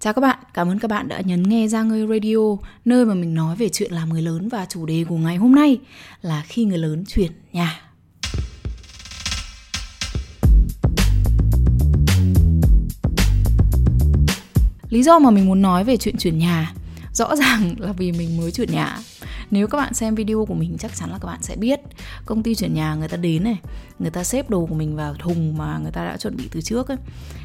Chào các bạn, cảm ơn các bạn đã nhấn nghe ra ngơi radio, nơi mà mình nói về chuyện làm người lớn và chủ đề của ngày hôm nay là khi người lớn chuyển nhà. Lý do mà mình muốn nói về chuyện chuyển nhà rõ ràng là vì mình mới chuyển nhà nếu các bạn xem video của mình, chắc chắn là các bạn sẽ biết. Công ty chuyển nhà, người ta đến này, người ta xếp đồ của mình vào thùng mà người ta đã chuẩn bị từ trước ấy.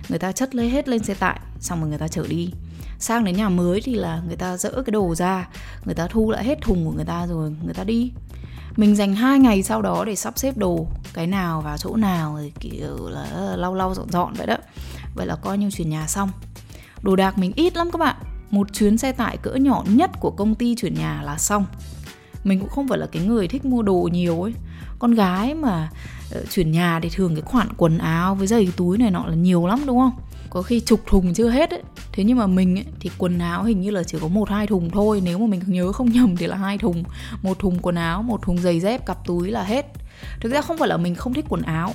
Người ta chất lấy hết lên xe tải, xong rồi người ta chở đi. Sang đến nhà mới thì là người ta dỡ cái đồ ra, người ta thu lại hết thùng của người ta rồi người ta đi. Mình dành hai ngày sau đó để sắp xếp đồ, cái nào vào chỗ nào rồi kiểu là lau lau dọn dọn vậy đó. Vậy là coi như chuyển nhà xong. Đồ đạc mình ít lắm các bạn một chuyến xe tải cỡ nhỏ nhất của công ty chuyển nhà là xong. Mình cũng không phải là cái người thích mua đồ nhiều ấy. Con gái mà ờ, chuyển nhà thì thường cái khoản quần áo với giày túi này nọ là nhiều lắm đúng không? Có khi chục thùng chưa hết ấy. Thế nhưng mà mình ấy, thì quần áo hình như là chỉ có một hai thùng thôi. Nếu mà mình nhớ không nhầm thì là hai thùng. Một thùng quần áo một thùng giày dép cặp túi là hết. Thực ra không phải là mình không thích quần áo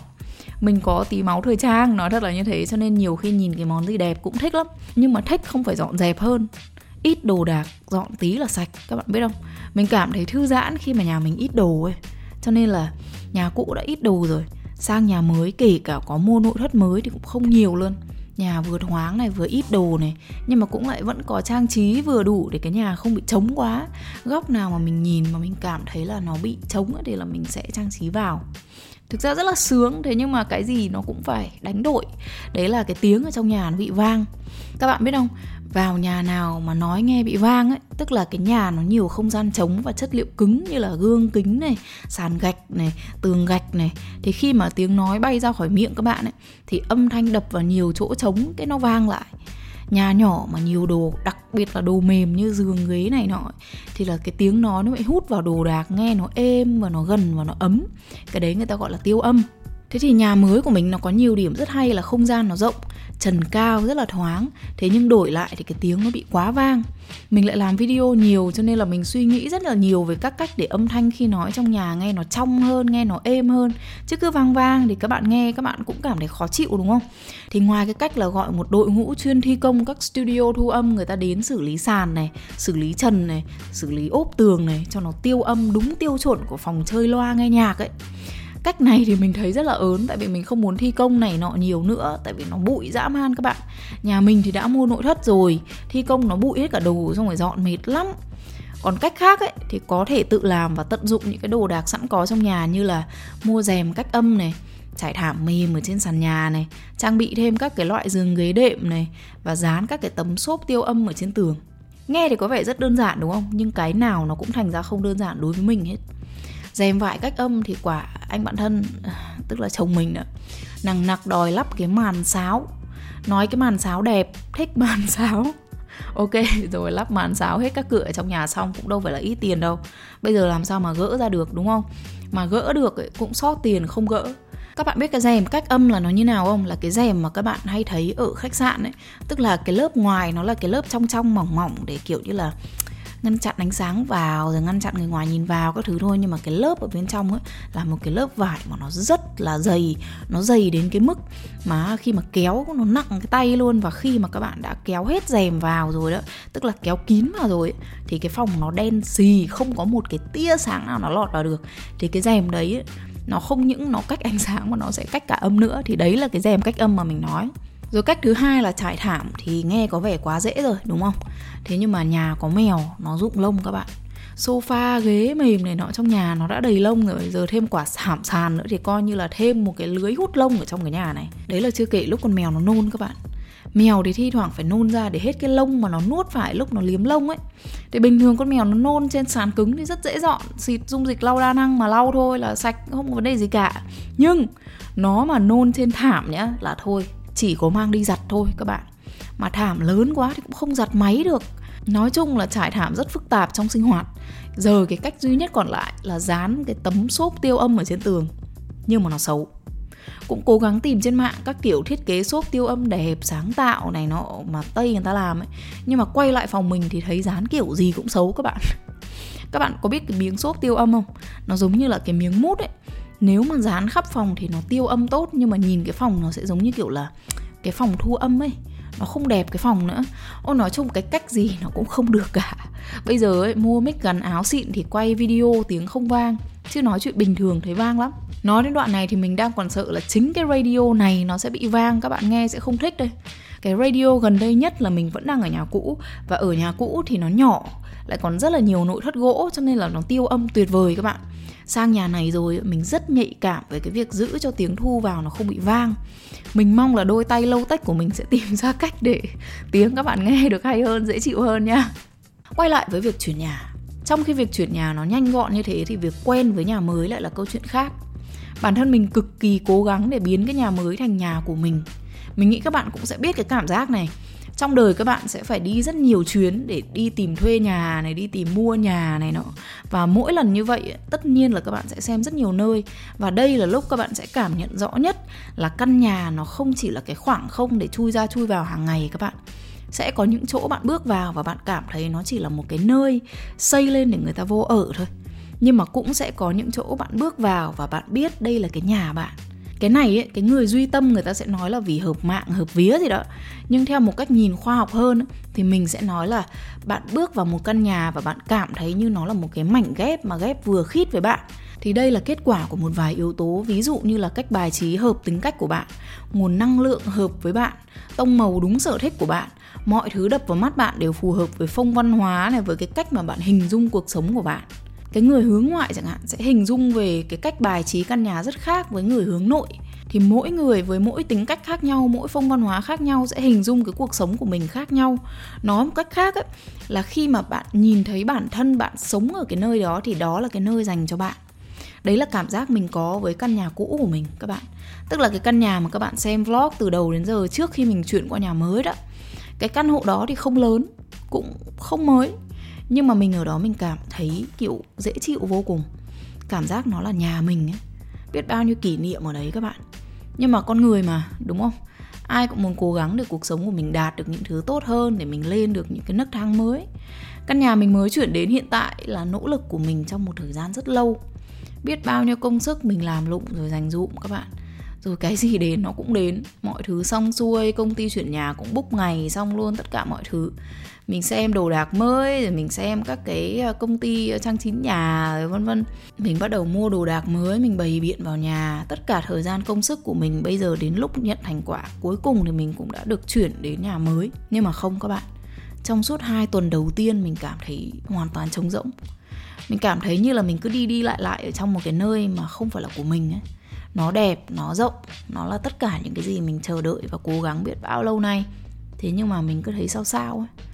mình có tí máu thời trang, nói thật là như thế, cho nên nhiều khi nhìn cái món gì đẹp cũng thích lắm. Nhưng mà thích không phải dọn dẹp hơn. Ít đồ đạc, dọn tí là sạch, các bạn biết không? Mình cảm thấy thư giãn khi mà nhà mình ít đồ ấy. Cho nên là nhà cũ đã ít đồ rồi. Sang nhà mới, kể cả có mua nội thất mới thì cũng không nhiều luôn. Nhà vừa thoáng này, vừa ít đồ này. Nhưng mà cũng lại vẫn có trang trí vừa đủ để cái nhà không bị trống quá. Góc nào mà mình nhìn mà mình cảm thấy là nó bị trống thì là mình sẽ trang trí vào thực ra rất là sướng, thế nhưng mà cái gì nó cũng phải đánh đổi. Đấy là cái tiếng ở trong nhà nó bị vang. Các bạn biết không? Vào nhà nào mà nói nghe bị vang ấy, tức là cái nhà nó nhiều không gian trống và chất liệu cứng như là gương kính này, sàn gạch này, tường gạch này. Thì khi mà tiếng nói bay ra khỏi miệng các bạn ấy, thì âm thanh đập vào nhiều chỗ trống, cái nó vang lại nhà nhỏ mà nhiều đồ, đặc biệt là đồ mềm như giường, ghế này nọ thì là cái tiếng nói nó bị hút vào đồ đạc, nghe nó êm và nó gần và nó ấm. Cái đấy người ta gọi là tiêu âm. Thế thì nhà mới của mình nó có nhiều điểm rất hay là không gian nó rộng trần cao rất là thoáng. Thế nhưng đổi lại thì cái tiếng nó bị quá vang. Mình lại làm video nhiều cho nên là mình suy nghĩ rất là nhiều về các cách để âm thanh khi nói trong nhà nghe nó trong hơn, nghe nó êm hơn. Chứ cứ vang vang thì các bạn nghe, các bạn cũng cảm thấy khó chịu, đúng không? Thì ngoài cái cách là gọi một đội ngũ chuyên thi công các studio thu âm, người ta đến xử lý sàn này, xử lý trần này, xử lý ốp tường này cho nó tiêu âm đúng tiêu chuẩn của phòng chơi loa nghe nhạc ấy cách này thì mình thấy rất là ớn, tại vì mình không muốn thi công này nọ nhiều nữa, tại vì nó bụi dã man các bạn. Nhà mình thì đã mua nội thất rồi, thi công nó bụi hết cả đồ, xong rồi dọn mệt lắm. Còn cách khác ấy, thì có thể tự làm và tận dụng những cái đồ đạc sẵn có trong nhà như là mua rèm cách âm này, trải thảm mềm ở trên sàn nhà này, trang bị thêm các cái loại giường ghế đệm này và dán các cái tấm xốp tiêu âm ở trên tường. Nghe thì có vẻ rất đơn giản, đúng không? Nhưng cái nào nó cũng thành ra không đơn giản đối với mình hết dèm vải cách âm thì quả anh bạn thân tức là chồng mình nữa nằng nặc đòi lắp cái màn sáo nói cái màn sáo đẹp thích màn sáo. Ok rồi lắp màn sáo hết các cửa ở trong nhà xong cũng đâu phải là ít tiền đâu. Bây giờ làm sao mà gỡ ra được đúng không? Mà gỡ được ấy, cũng sót tiền không gỡ. Các bạn biết cái rèm cách âm là nó như nào không? Là cái rèm mà các bạn hay thấy ở khách sạn ấy. Tức là cái lớp ngoài nó là cái lớp trong trong mỏng mỏng để kiểu như là ngăn chặn ánh sáng vào rồi ngăn chặn người ngoài nhìn vào các thứ thôi. Nhưng mà cái lớp ở bên trong ấy là một cái lớp vải mà nó rất là dày nó dày đến cái mức mà khi mà kéo nó nặng cái tay luôn. Và khi mà các bạn đã kéo hết rèm vào rồi đó tức là kéo kín vào rồi ấy, thì cái phòng nó đen xì không có một cái tia sáng nào nó lọt vào được. Thì cái rèm đấy ấy, nó không những nó cách ánh sáng mà nó sẽ cách cả âm nữa. Thì đấy là cái rèm cách âm mà mình nói rồi cách thứ hai là trải thảm thì nghe có vẻ quá dễ rồi, đúng không? Thế nhưng mà nhà có mèo, nó rụng lông các bạn. Sofa, ghế mềm này nọ trong nhà nó đã đầy lông rồi. Giờ thêm quả thảm sàn nữa thì coi như là thêm một cái lưới hút lông ở trong cái nhà này. Đấy là chưa kể lúc con mèo nó nôn các bạn. Mèo thì thi thoảng phải nôn ra để hết cái lông mà nó nuốt phải lúc nó liếm lông ấy. Thì bình thường con mèo nó nôn trên sàn cứng thì rất dễ dọn. Xịt dung dịch lau đa năng mà lau thôi là sạch, không có vấn đề gì cả. Nhưng nó mà nôn trên thảm nhá, là thôi chỉ có mang đi giặt thôi các bạn. Mà thảm lớn quá thì cũng không giặt máy được. Nói chung là trải thảm rất phức tạp trong sinh hoạt. Giờ cái cách duy nhất còn lại là dán cái tấm xốp tiêu âm ở trên tường, nhưng mà nó xấu. Cũng cố gắng tìm trên mạng các kiểu thiết kế xốp tiêu âm đẹp, sáng tạo này nọ mà tây người ta làm ấy. Nhưng mà quay lại phòng mình thì thấy dán kiểu gì cũng xấu các bạn. Các bạn có biết cái miếng xốp tiêu âm không? Nó giống như là cái miếng mút ấy nếu mà dán khắp phòng thì nó tiêu âm tốt nhưng mà nhìn cái phòng nó sẽ giống như kiểu là cái phòng thu âm ấy. Nó không đẹp cái phòng nữa. Ô nói chung cái cách gì nó cũng không được cả. Bây giờ ấy, mua mic gắn áo xịn thì quay video tiếng không vang. Chứ nói chuyện bình thường thấy vang lắm. Nói đến đoạn này thì mình đang còn sợ là chính cái radio này nó sẽ bị vang các bạn nghe sẽ không thích đây. Cái radio gần đây nhất là mình vẫn đang ở nhà cũ. Và ở nhà cũ thì nó nhỏ lại còn rất là nhiều nội thất gỗ, cho nên là nó tiêu âm tuyệt vời các bạn. Sang nhà này rồi, mình rất nhạy cảm về cái việc giữ cho tiếng thu vào nó không bị vang. Mình mong là đôi tay lâu tách của mình sẽ tìm ra cách để tiếng các bạn nghe được hay hơn, dễ chịu hơn nha. Quay lại với việc chuyển nhà. Trong khi việc chuyển nhà nó nhanh gọn như thế thì việc quen với nhà mới lại là câu chuyện khác. Bản thân mình cực kỳ cố gắng để biến cái nhà mới thành nhà của mình. Mình nghĩ các bạn cũng sẽ biết cái cảm giác này trong đời các bạn sẽ phải đi rất nhiều chuyến để đi tìm thuê nhà này, đi tìm mua nhà này nọ. Và mỗi lần như vậy, tất nhiên là các bạn sẽ xem rất nhiều nơi. Và đây là lúc các bạn sẽ cảm nhận rõ nhất là căn nhà nó không chỉ là cái khoảng không để chui ra chui vào hàng ngày các bạn. Sẽ có những chỗ bạn bước vào và bạn cảm thấy nó chỉ là một cái nơi xây lên để người ta vô ở thôi. Nhưng mà cũng sẽ có những chỗ bạn bước vào và bạn biết đây là cái nhà bạn cái này ấy, cái người duy tâm người ta sẽ nói là vì hợp mạng hợp vía gì đó. Nhưng theo một cách nhìn khoa học hơn thì mình sẽ nói là bạn bước vào một căn nhà và bạn cảm thấy như nó là một cái mảnh ghép mà ghép vừa khít với bạn. Thì đây là kết quả của một vài yếu tố ví dụ như là cách bài trí hợp tính cách của bạn nguồn năng lượng hợp với bạn tông màu đúng sở thích của bạn. Mọi thứ đập vào mắt bạn đều phù hợp với phong văn hóa này với cái cách mà bạn hình dung cuộc sống của bạn cái người hướng ngoại chẳng hạn sẽ hình dung về cái cách bài trí căn nhà rất khác với người hướng nội. Thì mỗi người với mỗi tính cách khác nhau mỗi phong văn hóa khác nhau sẽ hình dung cái cuộc sống của mình khác nhau. Nói một cách khác ấy, là khi mà bạn nhìn thấy bản thân bạn sống ở cái nơi đó thì đó là cái nơi dành cho bạn. Đấy là cảm giác mình có với căn nhà cũ của mình các bạn. Tức là cái căn nhà mà các bạn xem vlog từ đầu đến giờ trước khi mình chuyển qua nhà mới đó cái căn hộ đó thì không lớn cũng không mới nhưng mà mình ở đó mình cảm thấy, kiểu, dễ chịu vô cùng. Cảm giác nó là nhà mình ấy. Biết bao nhiêu kỷ niệm ở đấy các bạn. Nhưng mà con người mà, đúng không? Ai cũng muốn cố gắng để cuộc sống của mình đạt được những thứ tốt hơn, để mình lên được những cái nấc thang mới. Căn nhà mình mới chuyển đến hiện tại là nỗ lực của mình trong một thời gian rất lâu. Biết bao nhiêu công sức mình làm lụng rồi dành dụm các bạn. Rồi cái gì đến nó cũng đến. Mọi thứ xong xuôi, công ty chuyển nhà cũng búc ngày xong luôn, tất cả mọi thứ mình xem đồ đạc mới, rồi mình xem các cái ờ, công ty ờ, trang trí nhà, rồi vân vân. Mình bắt đầu mua đồ đạc mới, mình bày biện vào nhà. Tất cả thời gian công sức của mình bây giờ đến lúc nhận thành quả cuối cùng thì mình cũng đã được chuyển đến nhà mới. Nhưng mà không các bạn, trong suốt 2 tuần đầu tiên mình cảm thấy hoàn toàn trống rỗng. Mình cảm thấy như là mình cứ đi đi lại lại ở trong một cái nơi mà không phải là của mình ấy. Nó đẹp, nó rộng, nó là tất cả những cái gì mình chờ đợi và cố gắng biết bao lâu nay. Thế nhưng mà mình cứ thấy sao sao ấy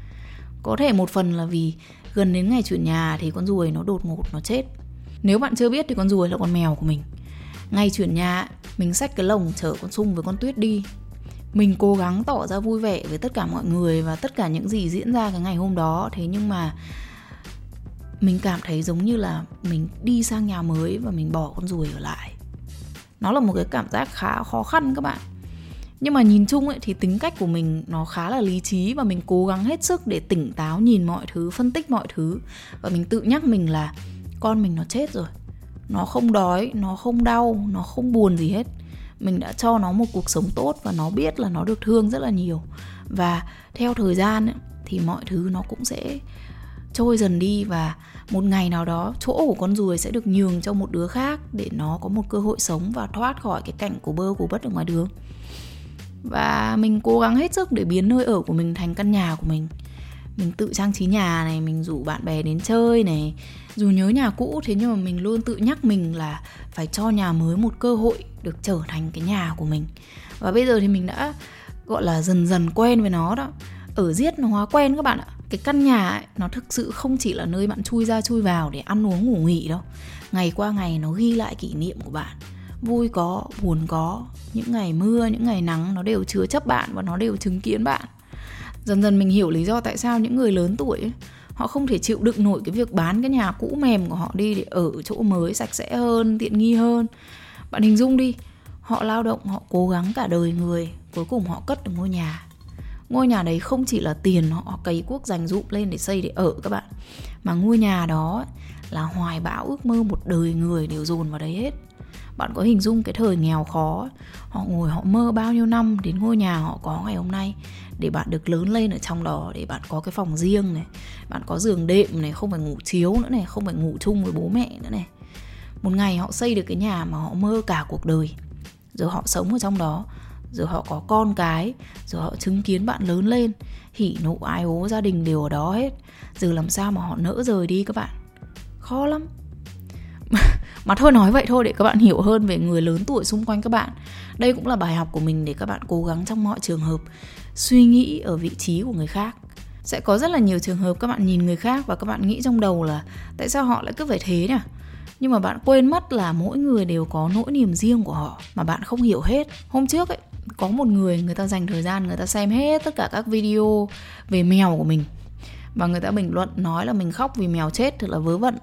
có thể một phần là vì gần đến ngày chuyển nhà thì con ruồi nó đột ngột, nó chết. Nếu bạn chưa biết thì con ruồi là con mèo của mình. Ngày chuyển nhà, mình xách cái lồng chở con sung với con tuyết đi. Mình cố gắng tỏ ra vui vẻ với tất cả mọi người và tất cả những gì diễn ra cái ngày hôm đó. Thế nhưng mà mình cảm thấy giống như là mình đi sang nhà mới và mình bỏ con ruồi ở lại. Nó là một cái cảm giác khá khó khăn các bạn nhưng mà nhìn chung ấy thì tính cách của mình nó khá là lý trí và mình cố gắng hết sức để tỉnh táo nhìn mọi thứ phân tích mọi thứ. Và mình tự nhắc mình là con mình nó chết rồi. Nó không đói nó không đau nó không buồn gì hết. Mình đã cho nó một cuộc sống tốt và nó biết là nó được thương rất là nhiều. Và theo thời gian ấy, thì mọi thứ nó cũng sẽ trôi dần đi và một ngày nào đó chỗ của con ruồi sẽ được nhường cho một đứa khác để nó có một cơ hội sống và thoát khỏi cái cảnh của bơ của bất ở ngoài đường và mình cố gắng hết sức để biến nơi ở của mình thành căn nhà của mình. Mình tự trang trí nhà này mình rủ bạn bè đến chơi này. Dù nhớ nhà cũ thế nhưng mà mình luôn tự nhắc mình là phải cho nhà mới một cơ hội được trở thành cái nhà của mình. Và bây giờ thì mình đã gọi là dần dần quen với nó đó. Ở giết nó hóa quen các bạn ạ. Cái căn nhà ấy, nó thực sự không chỉ là nơi bạn chui ra chui vào để ăn uống ngủ nghỉ đâu. Ngày qua ngày nó ghi lại kỷ niệm của bạn vui có buồn có. Những ngày mưa những ngày nắng nó đều chứa chấp bạn và nó đều chứng kiến bạn. Dần dần mình hiểu lý do tại sao những người lớn tuổi ấy, họ không thể chịu đựng nổi cái việc bán cái nhà cũ mềm của họ đi để ở chỗ mới sạch sẽ hơn tiện nghi hơn. Bạn hình dung đi họ lao động họ cố gắng cả đời người cuối cùng họ cất được ngôi nhà. Ngôi nhà đấy không chỉ là tiền họ cấy cuốc dành dụm lên để xây để ở các bạn mà ngôi nhà đó là hoài bão ước mơ một đời người đều dồn vào đấy hết bạn có hình dung cái thời nghèo khó, họ ngồi họ mơ bao nhiêu năm đến ngôi nhà họ có ngày hôm nay để bạn được lớn lên ở trong đó, để bạn có cái phòng riêng này, bạn có giường đệm này, không phải ngủ chiếu nữa này, không phải ngủ chung với bố mẹ nữa này. Một ngày họ xây được cái nhà mà họ mơ cả cuộc đời. Rồi họ sống ở trong đó, rồi họ có con cái, rồi họ chứng kiến bạn lớn lên. Hỉ nộ ái ố gia đình đều ở đó hết. Giờ làm sao mà họ nỡ rời đi các bạn? Khó lắm mà thôi nói vậy thôi để các bạn hiểu hơn về người lớn tuổi xung quanh các bạn. Đây cũng là bài học của mình để các bạn cố gắng trong mọi trường hợp suy nghĩ ở vị trí của người khác. Sẽ có rất là nhiều trường hợp các bạn nhìn người khác và các bạn nghĩ trong đầu là tại sao họ lại cứ phải thế nhỉ? Nhưng mà bạn quên mất là mỗi người đều có nỗi niềm riêng của họ mà bạn không hiểu hết. Hôm trước ấy, có một người người ta dành thời gian người ta xem hết tất cả các video về mèo của mình. Và người ta bình luận nói là mình khóc vì mèo chết, thật là vớ vẩn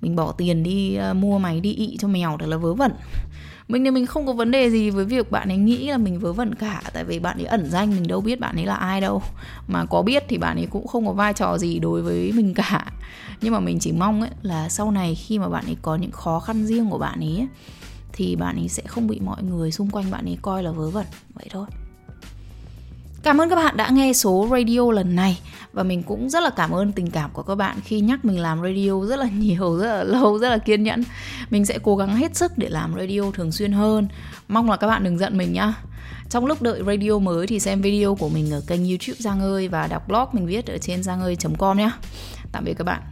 mình bỏ tiền đi uh, mua máy đi ị cho mèo thật là vớ vẩn. Mình thì mình không có vấn đề gì với việc bạn ấy nghĩ là mình vớ vẩn cả tại vì bạn ấy ẩn danh mình đâu biết bạn ấy là ai đâu. Mà có biết thì bạn ấy cũng không có vai trò gì đối với mình cả. Nhưng mà mình chỉ mong ấy là sau này khi mà bạn ấy có những khó khăn riêng của bạn ấy thì bạn ấy sẽ không bị mọi người xung quanh bạn ấy coi là vớ vẩn. Vậy thôi. Cảm ơn các bạn đã nghe số radio lần này và mình cũng rất là cảm ơn tình cảm của các bạn khi nhắc mình làm radio rất là nhiều, rất là lâu, rất là kiên nhẫn. Mình sẽ cố gắng hết sức để làm radio thường xuyên hơn. Mong là các bạn đừng giận mình nhá. Trong lúc đợi radio mới thì xem video của mình ở kênh YouTube Giang ơi và đọc blog mình viết ở trên giangơi.com nhé. Tạm biệt các bạn.